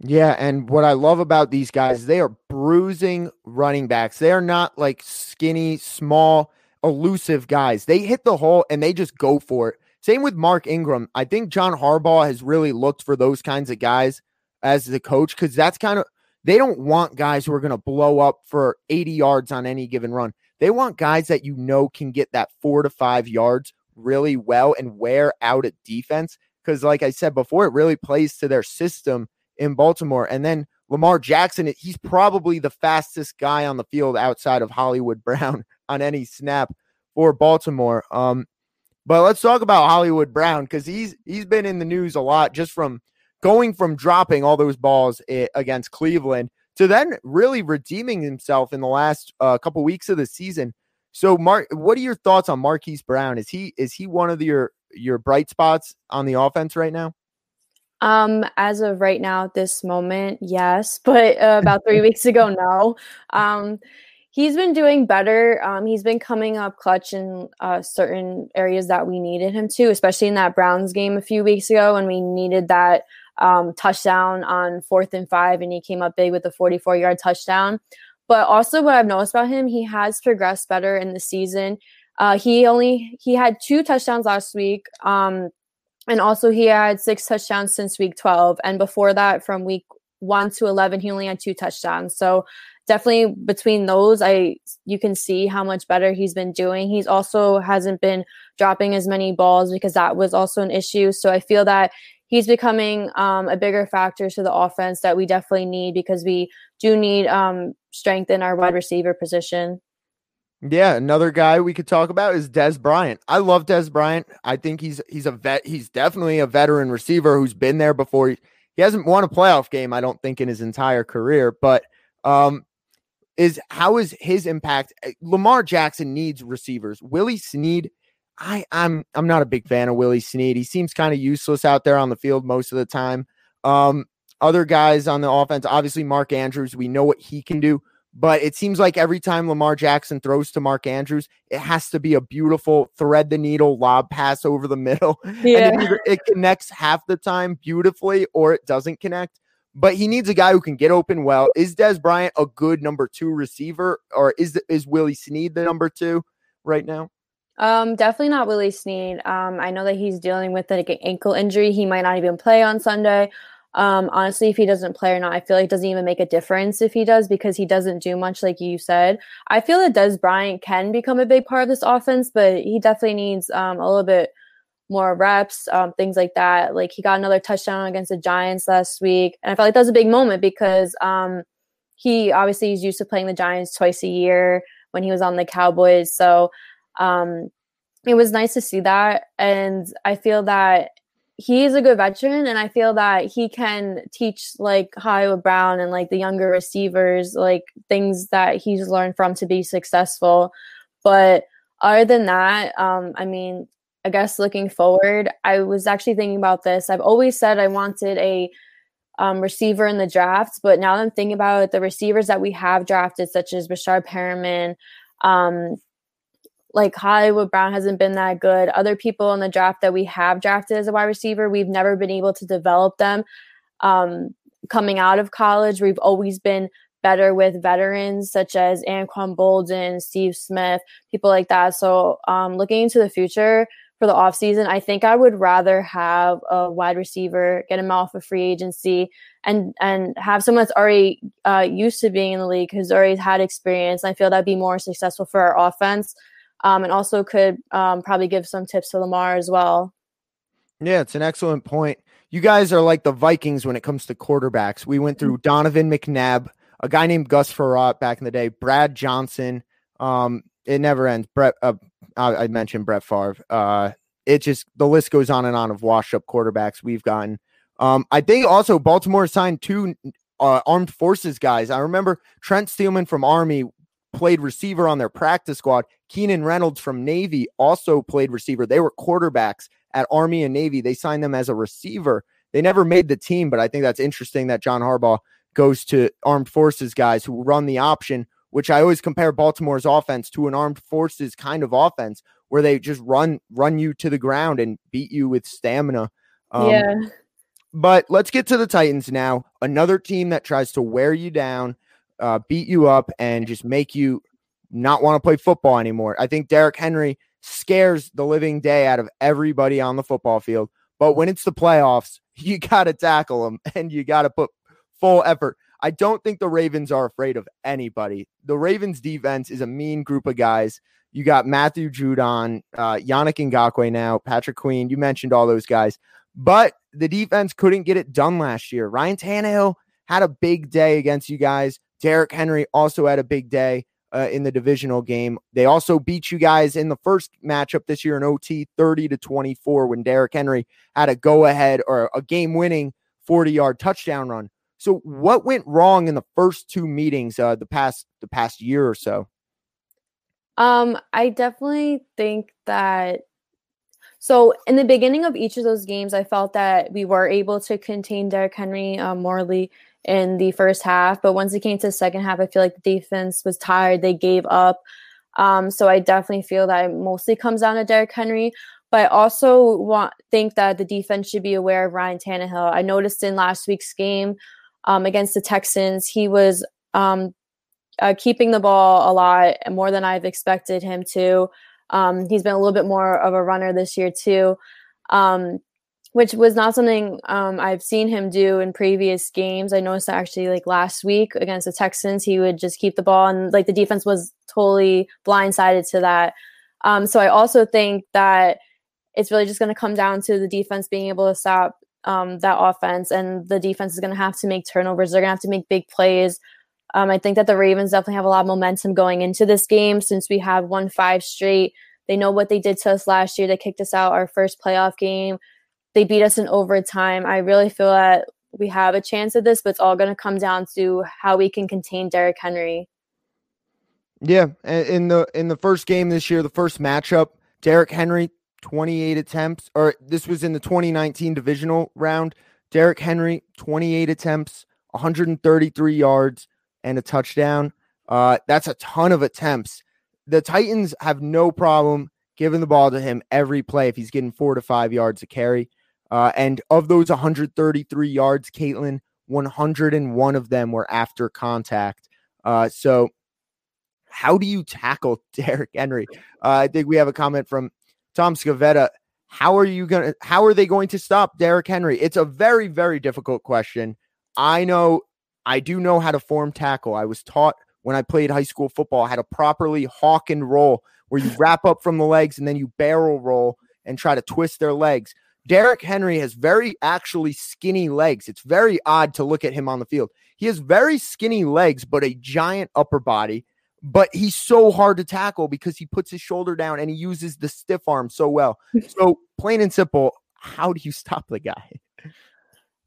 Speaker 1: Yeah, and what I love about these guys, they are bruising running backs. They are not like skinny, small elusive guys. They hit the hole and they just go for it. Same with Mark Ingram. I think John Harbaugh has really looked for those kinds of guys as the coach because that's kind of they don't want guys who are going to blow up for 80 yards on any given run. They want guys that you know can get that four to five yards really well and wear out a defense. Because, like I said before, it really plays to their system in Baltimore. And then Lamar Jackson, he's probably the fastest guy on the field outside of Hollywood Brown on any snap for Baltimore. Um, but let's talk about Hollywood Brown because he's he's been in the news a lot just from going from dropping all those balls against Cleveland to then really redeeming himself in the last uh, couple weeks of the season. So, Mark, what are your thoughts on Marquise Brown? Is he is he one of the, your your bright spots on the offense right now?
Speaker 3: Um, as of right now, at this moment, yes, but uh, about three weeks ago, no. Um, he's been doing better. Um, he's been coming up clutch in uh, certain areas that we needed him to, especially in that Browns game a few weeks ago when we needed that um, touchdown on fourth and five, and he came up big with a 44 yard touchdown. But also, what I've noticed about him, he has progressed better in the season. Uh, he only he had two touchdowns last week. Um, and also he had six touchdowns since week 12 and before that from week 1 to 11 he only had two touchdowns so definitely between those i you can see how much better he's been doing he's also hasn't been dropping as many balls because that was also an issue so i feel that he's becoming um, a bigger factor to the offense that we definitely need because we do need um, strength in our wide receiver position
Speaker 1: yeah, another guy we could talk about is Dez Bryant. I love Dez Bryant. I think he's he's a vet. He's definitely a veteran receiver who's been there before. He, he hasn't won a playoff game, I don't think, in his entire career. But um, is how is his impact? Eh, Lamar Jackson needs receivers. Willie Snead, I I'm I'm not a big fan of Willie Snead. He seems kind of useless out there on the field most of the time. Um, other guys on the offense, obviously Mark Andrews, we know what he can do. But it seems like every time Lamar Jackson throws to Mark Andrews, it has to be a beautiful thread the needle lob pass over the middle.
Speaker 3: Yeah.
Speaker 1: And it, it connects half the time beautifully or it doesn't connect. But he needs a guy who can get open well. Is Dez Bryant a good number two receiver, or is is Willie Snead the number two right now?
Speaker 3: Um, definitely not Willie Snead. Um, I know that he's dealing with an ankle injury. He might not even play on Sunday. Um, honestly, if he doesn't play or not, I feel like it doesn't even make a difference if he does because he doesn't do much, like you said. I feel that Dez Bryant can become a big part of this offense, but he definitely needs um, a little bit more reps, um, things like that. Like he got another touchdown against the Giants last week, and I felt like that was a big moment because um, he obviously is used to playing the Giants twice a year when he was on the Cowboys. So um, it was nice to see that, and I feel that he's a good veteran and I feel that he can teach like Hollywood Brown and like the younger receivers like things that he's learned from to be successful. But other than that, um, I mean, I guess looking forward, I was actually thinking about this. I've always said I wanted a um, receiver in the draft, but now I'm thinking about it, the receivers that we have drafted, such as Breshad Perriman, um, like Hollywood Brown hasn't been that good. Other people in the draft that we have drafted as a wide receiver, we've never been able to develop them. Um, coming out of college, we've always been better with veterans such as Anquan Boldin, Steve Smith, people like that. So um, looking into the future for the offseason, I think I would rather have a wide receiver, get him off of free agency and and have someone that's already uh, used to being in the league who's already had experience. I feel that'd be more successful for our offense. Um, and also could um, probably give some tips to Lamar as well.
Speaker 1: Yeah, it's an excellent point. You guys are like the Vikings when it comes to quarterbacks. We went through Donovan McNabb, a guy named Gus Frerotte back in the day, Brad Johnson. Um, it never ends. Brett, uh, I, I, mentioned Brett Favre. Uh, it just the list goes on and on of washed up quarterbacks we've gotten. Um, I think also Baltimore signed two uh, armed forces guys. I remember Trent Steelman from Army played receiver on their practice squad. Keenan Reynolds from Navy also played receiver. They were quarterbacks at Army and Navy. They signed them as a receiver. They never made the team, but I think that's interesting that John Harbaugh goes to armed forces guys who run the option, which I always compare Baltimore's offense to an armed forces kind of offense where they just run run you to the ground and beat you with stamina.
Speaker 3: Um, yeah.
Speaker 1: But let's get to the Titans now. Another team that tries to wear you down, uh, beat you up, and just make you not want to play football anymore. I think Derrick Henry scares the living day out of everybody on the football field. But when it's the playoffs, you got to tackle them and you got to put full effort. I don't think the Ravens are afraid of anybody. The Ravens defense is a mean group of guys. You got Matthew Judon, uh, Yannick Ngakoue now, Patrick Queen. You mentioned all those guys, but the defense couldn't get it done last year. Ryan Tannehill had a big day against you guys. Derrick Henry also had a big day uh, in the divisional game. They also beat you guys in the first matchup this year in OT 30 to 24 when Derrick Henry had a go ahead or a game winning 40 yard touchdown run. So what went wrong in the first two meetings uh, the past the past year or so?
Speaker 3: Um, I definitely think that so in the beginning of each of those games, I felt that we were able to contain Derrick Henry um, morally in the first half. But once it came to the second half, I feel like the defense was tired. They gave up. Um, so I definitely feel that it mostly comes down to Derrick Henry. But I also want think that the defense should be aware of Ryan Tannehill. I noticed in last week's game um, against the Texans, he was um, uh, keeping the ball a lot more than I've expected him to. Um, he's been a little bit more of a runner this year too. Um, which was not something um, I've seen him do in previous games. I noticed that actually, like last week against the Texans, he would just keep the ball, and like the defense was totally blindsided to that. Um, so I also think that it's really just going to come down to the defense being able to stop um, that offense, and the defense is going to have to make turnovers. They're going to have to make big plays. Um, I think that the Ravens definitely have a lot of momentum going into this game since we have won five straight. They know what they did to us last year. They kicked us out our first playoff game they beat us in overtime. I really feel that we have a chance at this, but it's all going to come down to how we can contain Derrick Henry.
Speaker 1: Yeah, in the in the first game this year, the first matchup, Derrick Henry 28 attempts, or this was in the 2019 divisional round. Derrick Henry 28 attempts, 133 yards, and a touchdown. Uh, that's a ton of attempts. The Titans have no problem giving the ball to him every play if he's getting four to five yards a carry. Uh, and of those 133 yards, Caitlin, 101 of them were after contact. Uh, so, how do you tackle Derrick Henry? Uh, I think we have a comment from Tom Scavetta. How are you gonna? How are they going to stop Derrick Henry? It's a very, very difficult question. I know, I do know how to form tackle. I was taught when I played high school football how to properly hawk and roll, where you wrap up from the legs and then you barrel roll and try to twist their legs. Derrick Henry has very actually skinny legs. It's very odd to look at him on the field. He has very skinny legs, but a giant upper body. But he's so hard to tackle because he puts his shoulder down and he uses the stiff arm so well. So, plain and simple, how do you stop the guy?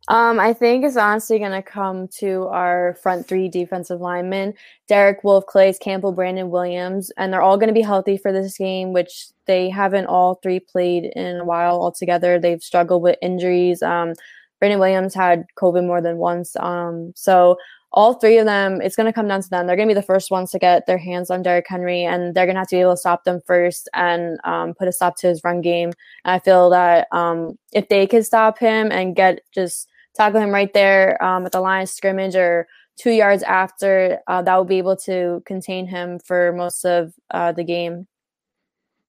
Speaker 3: Um, I think it's honestly going to come to our front three defensive linemen Derek Wolfe, Calais Campbell, Brandon Williams, and they're all going to be healthy for this game, which they haven't all three played in a while altogether. They've struggled with injuries. Um, Brandon Williams had COVID more than once. Um, so all three of them, it's going to come down to them. They're going to be the first ones to get their hands on Derrick Henry, and they're going to have to be able to stop them first and um, put a stop to his run game. And I feel that um, if they could stop him and get just tackle him right there um, at the line of scrimmage or two yards after, uh, that will be able to contain him for most of uh, the game.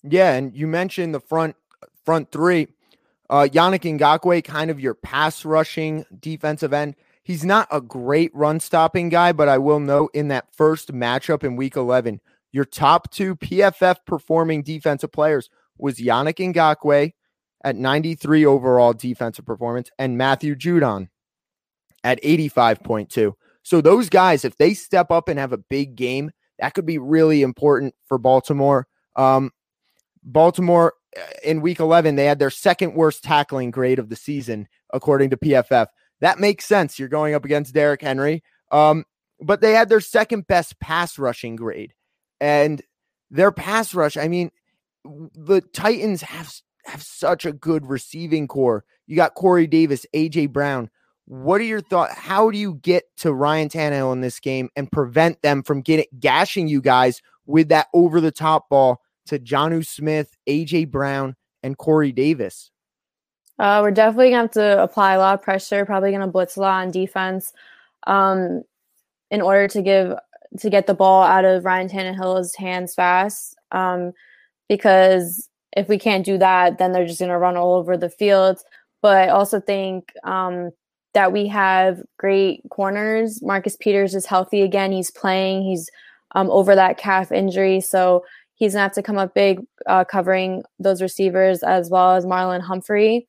Speaker 1: Yeah, and you mentioned the front front three. Uh, Yannick Ngakoue, kind of your pass rushing defensive end. He's not a great run stopping guy, but I will note in that first matchup in week 11, your top two PFF performing defensive players was Yannick Ngakoue at 93 overall defensive performance and Matthew Judon at 85.2. So those guys, if they step up and have a big game, that could be really important for Baltimore. Um, Baltimore uh, in week 11, they had their second worst tackling grade of the season, according to PFF. That makes sense. You're going up against Derrick Henry. Um, but they had their second best pass rushing grade. And their pass rush, I mean, the Titans have have such a good receiving corps. You got Corey Davis, AJ Brown. What are your thoughts? How do you get to Ryan Tannehill in this game and prevent them from getting gashing you guys with that over the top ball to Jonnu Smith, AJ Brown, and Corey Davis?
Speaker 3: Uh, we're definitely gonna have to apply a lot of pressure. Probably gonna blitz a lot on defense, um, in order to give to get the ball out of Ryan Tannehill's hands fast. Um, because if we can't do that, then they're just gonna run all over the field. But I also think um, that we have great corners. Marcus Peters is healthy again. He's playing. He's um, over that calf injury, so he's gonna have to come up big, uh, covering those receivers as well as Marlon Humphrey.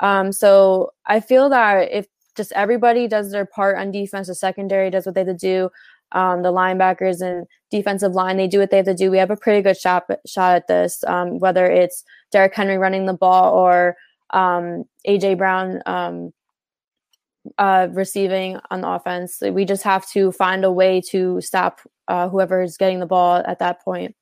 Speaker 3: Um, so I feel that if just everybody does their part on defense, the secondary does what they have to do, um, the linebackers and defensive line, they do what they have to do. We have a pretty good shot shot at this, um, whether it's Derrick Henry running the ball or um, AJ Brown um, uh, receiving on the offense. We just have to find a way to stop uh, whoever is getting the ball at that point.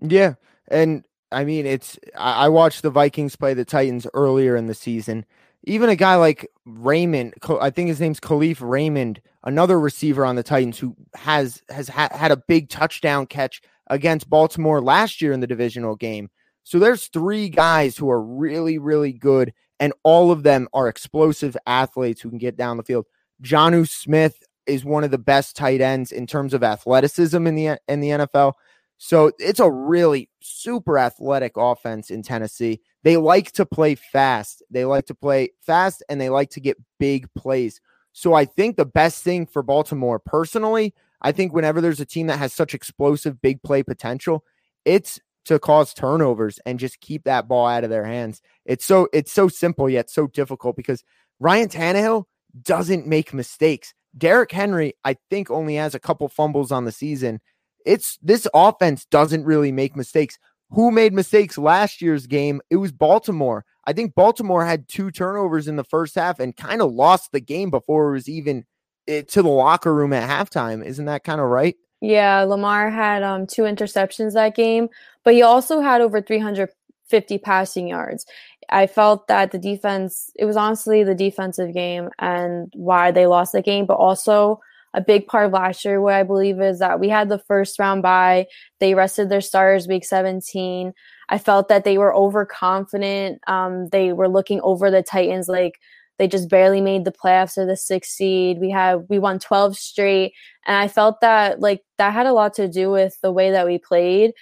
Speaker 1: Yeah, and I mean, it's I, watched the Vikings play the Titans earlier in the season. Even a guy like Raymond, I think his name's Kalif Raymond, another receiver on the Titans who has has ha- had a big touchdown catch against Baltimore last year in the divisional game. So there's three guys who are really really good, and all of them are explosive athletes who can get down the field. Jonnu Smith is one of the best tight ends in terms of athleticism in the in the NFL. So it's a really super athletic offense in Tennessee. They like to play fast. They like to play fast and they like to get big plays. So I think the best thing for Baltimore personally, I think whenever there's a team that has such explosive big play potential, it's to cause turnovers and just keep that ball out of their hands. It's so it's so simple yet so difficult because Ryan Tannehill doesn't make mistakes. Derrick Henry, I think, only has a couple fumbles on the season it's this offense doesn't really make mistakes. Who made mistakes last year's game? It was Baltimore. I think Baltimore had two turnovers in the first half and kind of lost the game before it was even it, eh, to the locker room at halftime. Isn't that kind of right?
Speaker 3: Yeah, Lamar had um, two interceptions that game, but he also had over 350 passing yards. I felt that the defense, it was honestly the defensive game and why they lost the game, but also a big part of last year, what I believe is that we had the first round bye. They rested their stars week 17. I felt that they were overconfident. Um, they were looking over the Titans like they just barely made the playoffs or the sixth seed. We had we won 12 straight. And I felt that like that had a lot to do with the way that we played.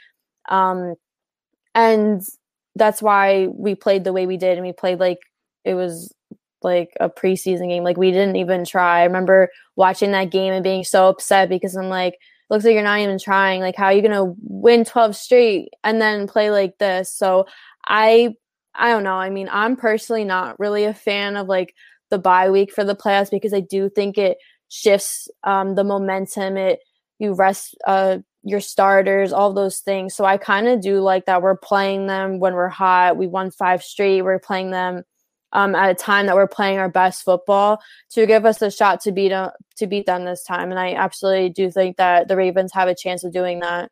Speaker 3: Um, and that's why we played the way we did and we played like it was like a preseason game. Like we didn't even try. I remember watching that game and being so upset because I'm like, looks like you're not even trying. Like how are you gonna win 12 straight and then play like this? So I I don't know. I mean, I'm personally not really a fan of like the bye week for the playoffs because I do think it shifts um, the momentum. It you rest uh, your starters, all those things. So I kind of do like that. We're playing them when we're hot. We won five straight. We're playing them um, at a time that we're playing our best football to give us a shot to beat them, to beat them this time. And I absolutely do think that the Ravens have a chance of doing that.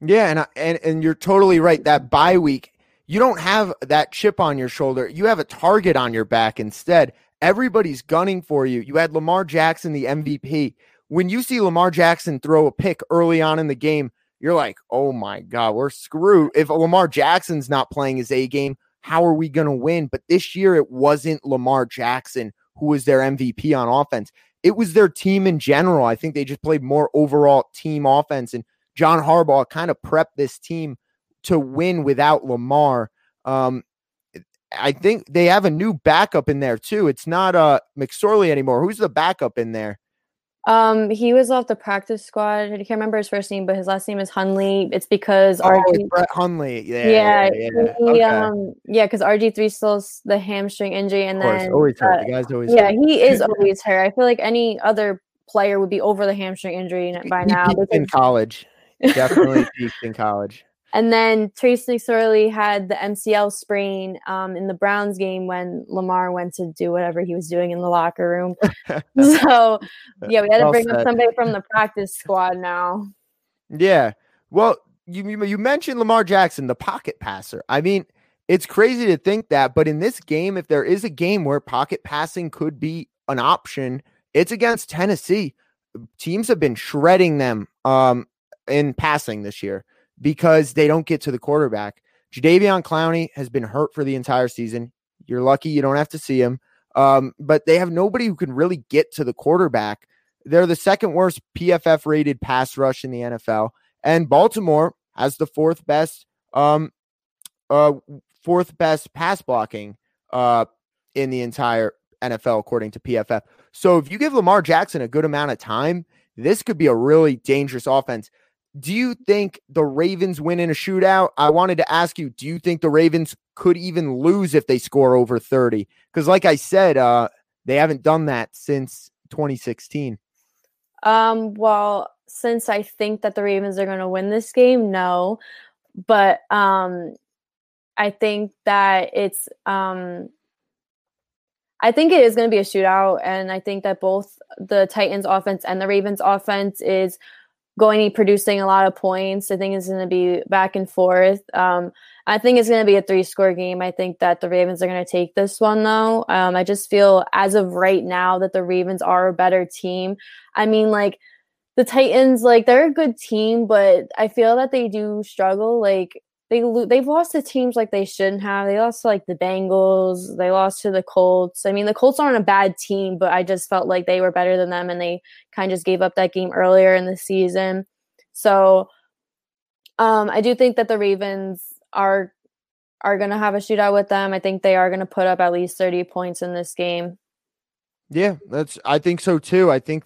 Speaker 1: Yeah, and and and you're totally right. That bye week, you don't have that chip on your shoulder. You have a target on your back instead. everybody's gunning for you. You had Lamar Jackson, the MVP. When you see Lamar Jackson throw a pick early on in the game, you're like, oh my God, we're screwed. If Lamar Jackson's not playing his A game, how are we going to win? But this year, it wasn't Lamar Jackson who was their MVP on offense. It was their team in general. I think they just played more overall team offense. And John Harbaugh kind of prepped this team to win without Lamar. Um, I think they have a new backup in there too. It's not uh McSorley anymore. Who's the backup in there?
Speaker 3: Um, he was off the practice squad. I can't remember his first name, but his last name is Hunley. It's because
Speaker 1: oh, RG- it's Brett Hundley. Yeah,
Speaker 3: yeah,
Speaker 1: yeah,
Speaker 3: yeah. He, okay. um, yeah, because RG three still the hamstring injury, and then
Speaker 1: always hurt. Uh, the guy's always
Speaker 3: yeah,
Speaker 1: hurt.
Speaker 3: he is always hurt. I feel like any other player would be over the hamstring injury by
Speaker 1: he
Speaker 3: now.
Speaker 1: in college, definitely peaked in college.
Speaker 3: And then Trace McSorley had the MCL sprain um, in the Browns game when Lamar went to do whatever he was doing in the locker room. so, yeah, we had to well bring said. up somebody from the practice squad now.
Speaker 1: Yeah. Well, you, you mentioned Lamar Jackson, the pocket passer. I mean, it's crazy to think that, but in this game, if there is a game where pocket passing could be an option, it's against Tennessee. Teams have been shredding them um, in passing this year because they don't get to the quarterback. Jadeveon Clowney has been hurt for the entire season. You're lucky you don't have to see him. Um, but they have nobody who can really get to the quarterback. They're the second worst PFF rated pass rush in the NFL. And Baltimore has the fourth best um uh fourth best pass blocking uh in the entire NFL according to PFF. So if you give Lamar Jackson a good amount of time, this could be a really dangerous offense do you think the Ravens win in a shootout? I wanted to ask you, do you think the Ravens could even lose if they score over 30? Because, like I said, uh, they haven't done that since 2016.
Speaker 3: Um, well, since I think that the Ravens are going to win this game, no. But um, I think that it's um, I think it is going to be a shootout, and I think that both the Titans' offense and the Ravens' offense is going to be producing a lot of points. I think it's going to be back and forth. Um, I think it's going to be a three score game. I think that the Ravens are going to take this one, though. Um, I just feel as of right now that the Ravens are a better team. I mean, like, the Titans, like, they're a good team, but I feel that they do struggle. Like, they they've lost to teams like they shouldn't have. They lost to like the Bengals. They lost to the Colts. I mean, the Colts aren't a bad team, but I just felt like they were better than them, and they kind of just gave up that game earlier in the season. So, um, I do think that the Ravens are are going to have a shootout with them. I think they are going to put up at least thirty points in this game.
Speaker 1: Yeah, that's. I think so too. I think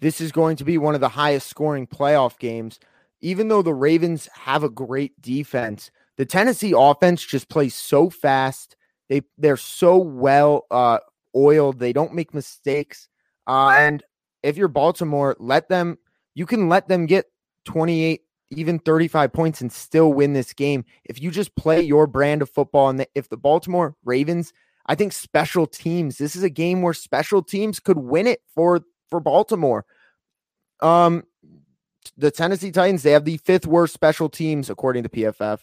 Speaker 1: this is going to be one of the highest scoring playoff games even though the Ravens have a great defense, the Tennessee offense just plays so fast. They they're so well uh, oiled. They don't make mistakes. Uh, and if you're Baltimore, let them. You can let them get 28, even 35 points, and still win this game if you just play your brand of football. And if the Baltimore Ravens, I think special teams. This is a game where special teams could win it for for Baltimore. Um, the Tennessee Titans, they have the fifth worst special teams according to PFF.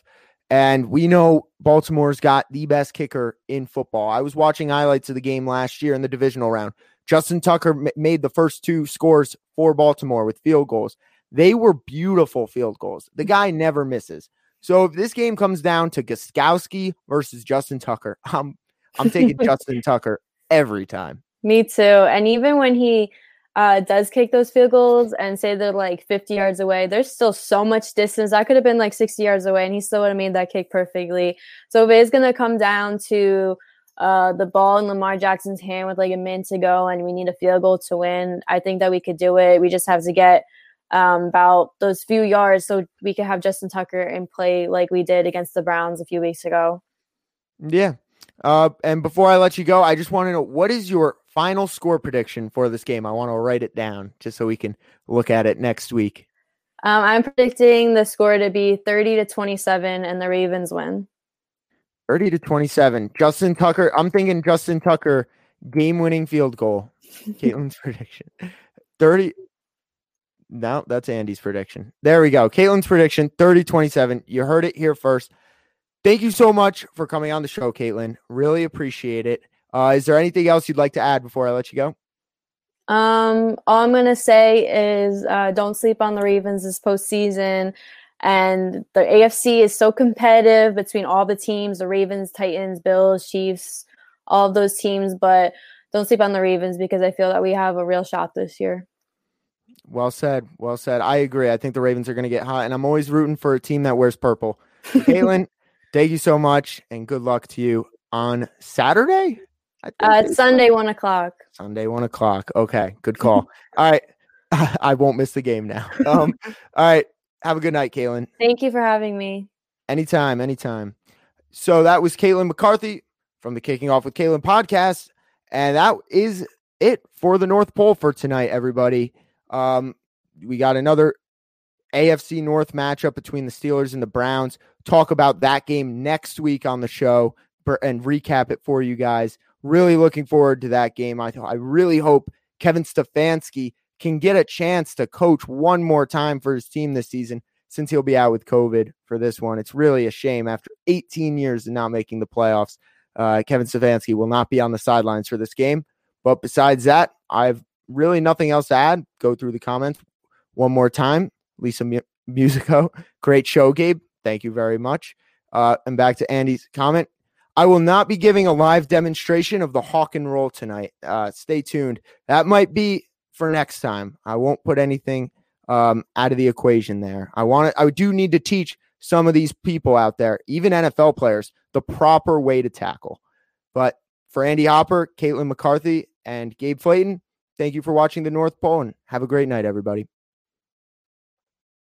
Speaker 1: And we know Baltimore's got the best kicker in football. I was watching highlights of the game last year in the divisional round. Justin Tucker m- made the first two scores for Baltimore with field goals. They were beautiful field goals. The guy never misses. So if this game comes down to Gostkowski versus Justin Tucker, I'm I'm taking Justin Tucker every time.
Speaker 3: Me too. And even when he uh, does kick those field goals and say they're like 50 yards away, there's still so much distance. I could have been like 60 yards away, and he still would have made that kick perfectly. So if it is going to come down to uh, the ball in Lamar Jackson's hand with like a minute to go, and we need a field goal to win, I think that we could do it. We just have to get um, about those few yards so we could have Justin Tucker and play like we did against the Browns a few weeks ago.
Speaker 1: Yeah. Uh, and before I let you go, I just want to know what is your final score prediction for this game. I want to write it down just so we can look at it next week.
Speaker 3: Um, I'm predicting the score to be 30 to 27 and the Ravens win.
Speaker 1: 30 to 27. Justin Tucker, I'm thinking Justin Tucker game winning field goal. Caitlin's prediction. 30. No, that's Andy's prediction. There we go. Caitlin's prediction 30 27. You heard it here first. Thank you so much for coming on the show, Caitlin. Really appreciate it. Uh, is there anything else you'd like to add before I let you go?
Speaker 3: Um, all I'm gonna say is uh, don't sleep on the Ravens this postseason. And the AFC is so competitive between all the teams the Ravens, Titans, Bills, Chiefs, all of those teams. But don't sleep on the Ravens because I feel that we have a real shot this year.
Speaker 1: Well said. Well said. I agree. I think the Ravens are going to get hot, and I'm always rooting for a team that wears purple. Caitlin, thank you so much, and good luck to you on Saturday.
Speaker 3: Uh, it's Sunday, one o'clock.
Speaker 1: Sunday, one o'clock. Okay, good call. all right, I won't miss the game now. Um, all right, have a good night, Caitlin.
Speaker 3: Thank you for having me.
Speaker 1: Anytime, anytime. So that was Caitlin McCarthy from the Kicking Off with Caitlin podcast. And that is it for the North Pole for tonight, everybody. Um, we got another AFC North matchup between the Steelers and the Browns. Talk about that game next week on the show and recap it for you guys. Really looking forward to that game. I, I really hope Kevin Stefanski can get a chance to coach one more time for his team this season since he'll be out with COVID for this one. It's really a shame after 18 years of not making the playoffs. Uh, Kevin Stefanski will not be on the sidelines for this game. But besides that, I have really nothing else to add. Go through the comments one more time. Lisa M- Musico, great show, Gabe. Thank you very much. Uh, and back to Andy's comment. I will not be giving a live demonstration of the hawk and roll tonight. Uh, stay tuned. That might be for next time. I won't put anything um, out of the equation there. I want to, I do need to teach some of these people out there, even NFL players, the proper way to tackle. But for Andy Hopper, Caitlin McCarthy, and Gabe Flayton, thank you for watching the North Pole and have a great night, everybody.